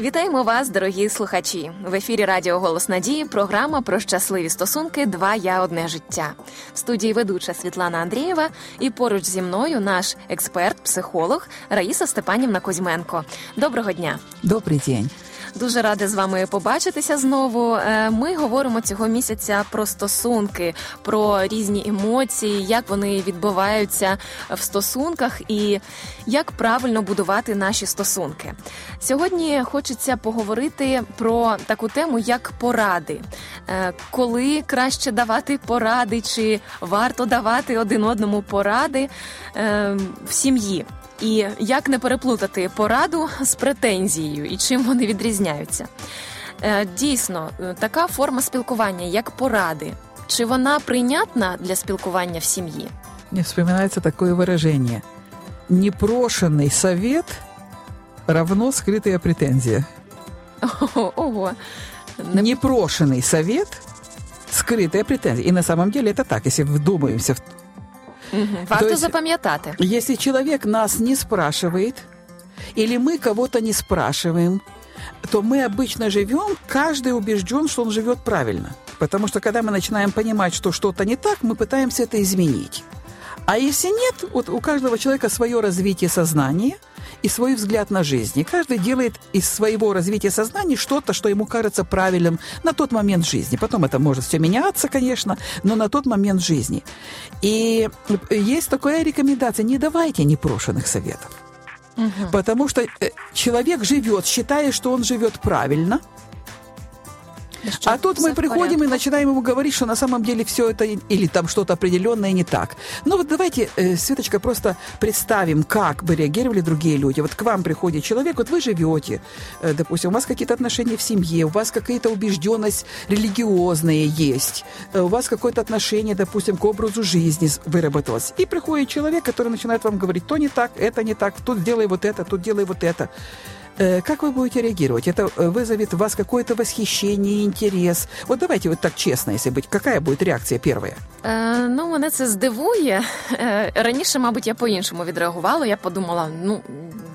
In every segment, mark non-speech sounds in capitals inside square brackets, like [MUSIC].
Вітаємо вас, дорогі слухачі. В ефірі Радіо Голос Надії. Програма про щасливі стосунки. Два я одне життя. В студії ведуча Світлана Андрієва і поруч зі мною наш експерт, психолог Раїса Степанівна Кузьменко. Доброго дня. Добрий день. Дуже рада з вами побачитися знову. Е, ми говоримо цього місяця про стосунки, про різні емоції, як вони відбуваються в стосунках і як правильно будувати наші стосунки. Сьогодні хочеться поговорити про таку тему, як поради, е, коли краще давати поради, чи варто давати один одному поради е, в сім'ї. І як не переплутати пораду з претензією і чим вони відрізняються? Е, дійсно, е, така форма спілкування, як поради, чи вона прийнятна для спілкування в сім'ї? Мне вспоминается такое выражение. Непрошенный совет равно скрытая претензия. [LAUGHS] Ого, ого. Не- Непрошенный совет – скрытая претензия. И на самом деле это так, если вдумаемся. в- Мгм. Варто есть- запам'ятати. Если человек нас не спрашивает, или мы кого-то не спрашиваем, то мы обычно живем, каждый убежден, что он живет правильно. Потому что когда мы начинаем понимать, что что-то не так, мы пытаемся это изменить. А если нет, вот у каждого человека свое развитие сознания и свой взгляд на жизнь. И каждый делает из своего развития сознания что-то, что ему кажется правильным на тот момент жизни. Потом это может все меняться, конечно, но на тот момент жизни. И есть такая рекомендация, не давайте непрошенных советов. Потому что э, человек живет, считая, что он живет правильно, А тут мы приходим и начинаем ему говорить, что на самом деле все это или там что-то определенное не так. Ну вот давайте, э, Светочка, просто представим, как бы реагировали другие люди. Вот к вам приходит человек, вот вы живете, э, допустим, у вас какие-то отношения в семье, у вас какая-то убежденность религиозная есть, э, у вас какое-то отношение, допустим, к образу жизни выработалось. И приходит человек, который начинает вам говорить, то не так, это не так, тут делай вот это, тут делай вот это. Э, Как вы будете реагировать? Это э, вызовет в вас какое-то восхищение, интерес? Вот давайте вот так честно, если быть. Какая будет реакция первая? Е, ну, мене це здивує. Е, раніше, мабуть, я по-іншому відреагувала. Я подумала: ну,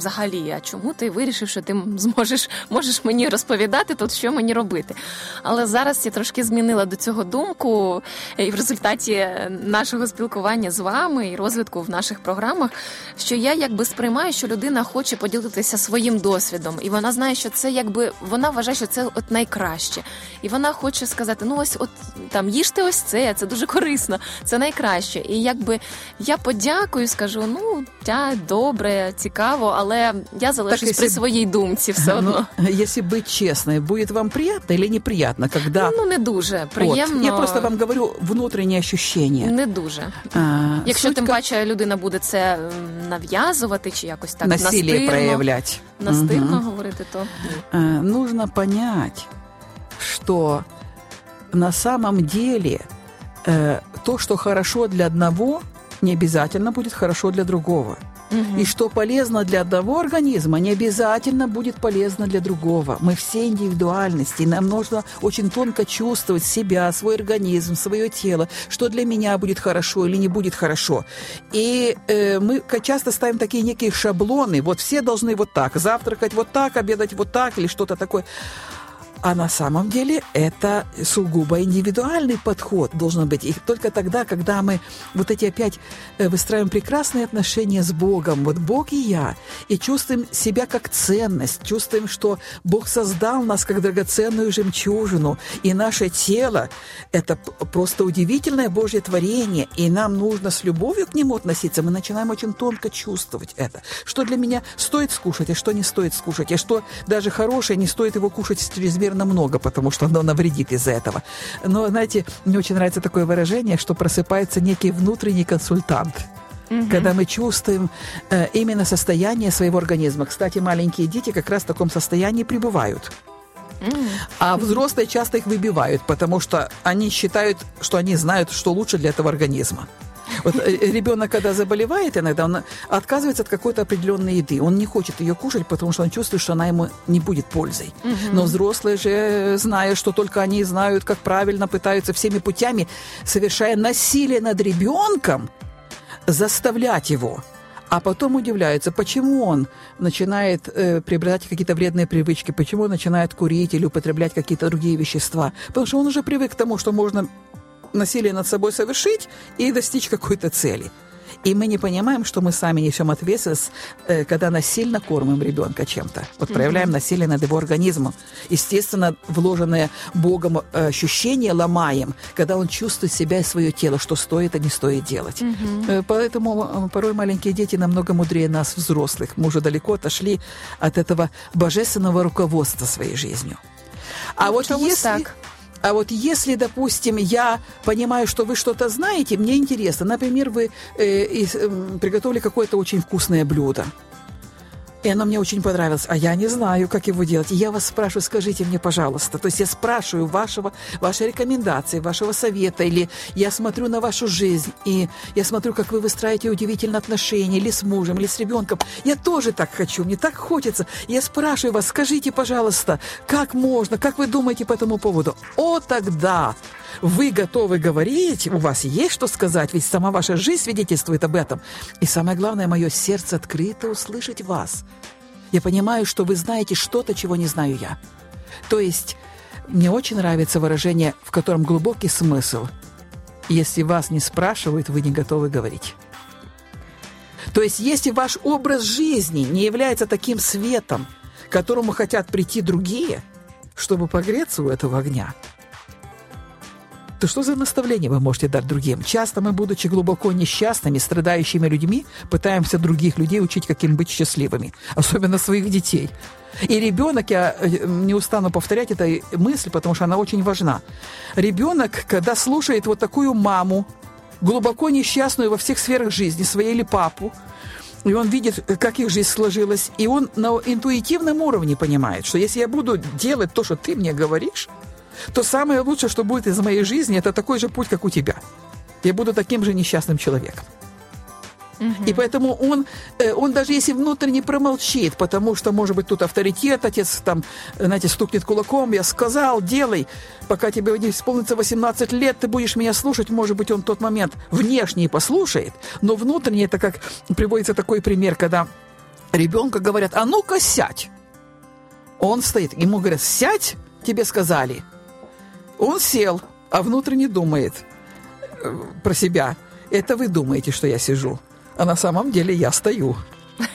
взагалі, а чому ти вирішив, що ти зможеш можеш мені розповідати тут, що мені робити? Але зараз я трошки змінила до цього думку, і в результаті нашого спілкування з вами і розвитку в наших програмах, що я якби сприймаю, що людина хоче поділитися своїм досвідом, і вона знає, що це якби вона вважає, що це от найкраще, і вона хоче сказати: ну ось, от там їжте ось це, це дуже корисно, це найкраще. І якби я подякую, скажу: ну тя добре, цікаво, але я залишусь якщо при б- своїй думці все [LAUGHS] одно. Ну, если быть честной, будет вам приятно или неприятно, когда... Ну не дуже Вот. приємно. Я просто вам говорю внутреннее ощущение. не дуже. А, Якщо суть тим как паче людина буде це м, нав'язувати чи якось так насилие настирно, проявлять. настирно Мгм. говорити, то ні. Э, нужно понять, что на самом деле э, то, что хорошо для одного, не обязательно будет хорошо для другого. И что полезно для одного организма, не обязательно будет полезно для другого. Мы все индивидуальности, нам нужно очень тонко чувствовать себя, свой организм, свое тело, что для меня будет хорошо или не будет хорошо. И э, мы часто ставим такие некие шаблоны, вот все должны вот так, завтракать вот так, обедать вот так или что-то такое. А на самом деле это сугубо индивидуальный подход должен быть. И только тогда, когда мы вот эти опять э, выстраиваем прекрасные отношения с Богом, вот Бог и я, и чувствуем себя как ценность, чувствуем, что Бог создал нас как драгоценную жемчужину, и наше тело – это просто удивительное Божье творение, и нам нужно с любовью к нему относиться, мы начинаем очень тонко чувствовать это, что для меня стоит скушать, а что не стоит скушать, а что даже хорошее не стоит его кушать чрезмерно много, потому что оно навредит из-за этого. Но, знаете, мне очень нравится такое выражение, что просыпается некий внутренний консультант. Когда мы чувствуем э, именно состояние своего организма. Кстати, маленькие дети как раз в таком состоянии пребывают. А взрослые часто их выбивают, потому что они считают, что они знают, что лучше для этого организма. Вот э, ребенок, когда заболевает иногда, он отказывается от какой-то определенной еды. Он не хочет ее кушать, потому что он чувствует, что она ему не будет пользой. Но взрослые же, зная, что только они знают, как правильно, пытаются всеми путями, совершая насилие над ребенком, заставлять его а потом удивляются, почему он начинает э, приобретать какие-то вредные привычки, почему он начинает курить или употреблять какие-то другие вещества. Потому что он уже привык к тому, что можно насилие над собой совершить и достичь какой-то цели. И мы не понимаем, что мы сами несем ответственность, э, когда насильно кормим ребенка чем-то. Вот проявляем mm-hmm. насилие над его организмом. Естественно, вложенное Богом э, ощущение ломаем, когда он чувствует себя и свое тело, что стоит, а не стоит делать. Mm-hmm. Поэтому порой маленькие дети намного мудрее нас, взрослых. Мы уже далеко отошли от этого божественного руководства своей жизнью. А ну, вот если... так? А вот если, допустим, я понимаю, что вы что-то знаете, мне интересно. Например, вы э, э, приготовили какое-то очень вкусное блюдо. И оно мне очень понравилось. А я не знаю, как его делать. И я вас спрашиваю, скажите мне, пожалуйста. То есть я спрашиваю вашего, вашей рекомендации, вашего совета. Или я смотрю на вашу жизнь. И я смотрю, как вы выстраиваете удивительные отношения. Или с мужем, или с ребенком. Я тоже так хочу. Мне так хочется. Я спрашиваю вас, скажите, пожалуйста, как можно, как вы думаете по этому поводу? О, тогда вы готовы говорить, у вас есть что сказать, ведь сама ваша жизнь свидетельствует об этом. И самое главное, мое сердце открыто услышать вас. Я понимаю, что вы знаете что-то, чего не знаю я. То есть мне очень нравится выражение, в котором глубокий смысл. Если вас не спрашивают, вы не готовы говорить. То есть если ваш образ жизни не является таким светом, к которому хотят прийти другие, чтобы погреться у этого огня – то что за наставление вы можете дать другим? Часто мы, будучи глубоко несчастными, страдающими людьми, пытаемся других людей учить, каким быть счастливыми, особенно своих детей. И ребенок, я э, не устану повторять эту мысль, потому что она очень важна. Ребенок, когда слушает вот такую маму, глубоко несчастную во всех сферах жизни, своей или папу, и он видит, как их жизнь сложилась, и он на интуитивном уровне понимает, что если я буду делать то, что ты мне говоришь, то самое лучшее, что будет из моей жизни, это такой же путь, как у тебя. Я буду таким же несчастным человеком. Угу. И поэтому он, э, он даже если внутренне промолчит, потому что, может быть, тут авторитет, отец там, знаете, стукнет кулаком, я сказал, делай, пока тебе не исполнится 18 лет, ты будешь меня слушать, может быть, он в тот момент внешне послушает, но внутренне это как приводится такой пример, когда ребенка говорят, а ну-ка сядь. Он стоит, ему говорят, сядь, тебе сказали – он сел, а внутренне думает э, про себя. Это вы думаете, что я сижу, а на самом деле я стою. [LAUGHS]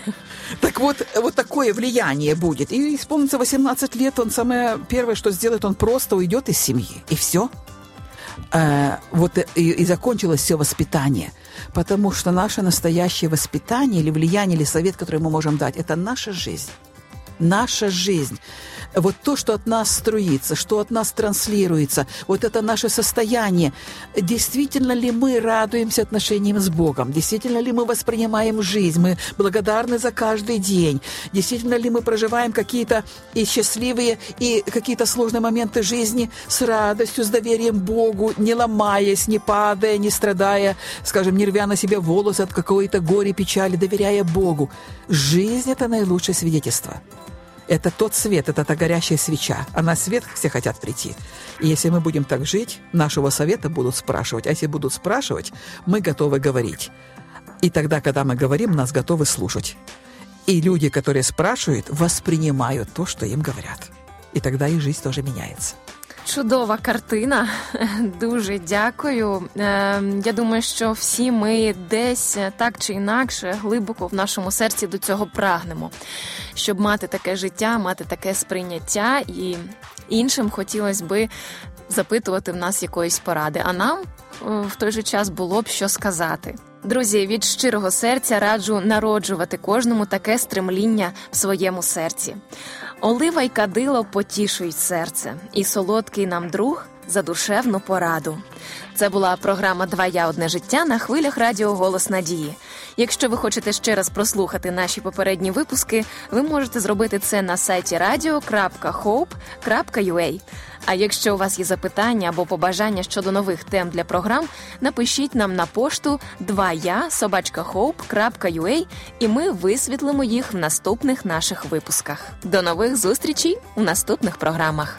Так вот, вот такое влияние будет. И исполнится 18 лет, он самое первое, что сделает, он просто уйдет из семьи. И все. А, вот и, и закончилось все воспитание. Потому что наше настоящее воспитание или влияние, или совет, который мы можем дать, это наша жизнь. Наша жизнь вот то, что от нас струится, что от нас транслируется, вот это наше состояние, действительно ли мы радуемся отношениям с Богом, действительно ли мы воспринимаем жизнь, мы благодарны за каждый день, действительно ли мы проживаем какие-то и счастливые, и какие-то сложные моменты жизни с радостью, с доверием Богу, не ломаясь, не падая, не страдая, скажем, не рвя на себе волосы от какой-то горе, печали, доверяя Богу. Жизнь – это наилучшее свидетельство это тот свет, это та горящая свеча. А на свет все хотят прийти. И если мы будем так жить, нашего совета будут спрашивать. А если будут спрашивать, мы готовы говорить. И тогда, когда мы говорим, нас готовы слушать. И люди, которые спрашивают, воспринимают то, что им говорят. И тогда их жизнь тоже меняется. Чудова картина. [LAUGHS] Дуже дякую. Я думаю, що всі ми десь так чи інакше глибоко в нашому серці до цього прагнемо, щоб мати таке життя, мати таке сприйняття, і іншим хотілося би запитувати в нас якоїсь поради. А нам в той же час було б що сказати. Друзі, від щирого серця раджу народжувати кожному таке стремління в своєму серці. Олива й кадило потішують серце, і солодкий нам друг за душевну пораду. Це була програма Два я одне життя на хвилях Радіо Голос Надії. Якщо ви хочете ще раз прослухати наші попередні випуски, ви можете зробити це на сайті radio.hope.ua. А якщо у вас є запитання або побажання щодо нових тем для програм, напишіть нам на пошту 2я і ми висвітлимо їх в наступних наших випусках. До нових зустрічей у наступних програмах.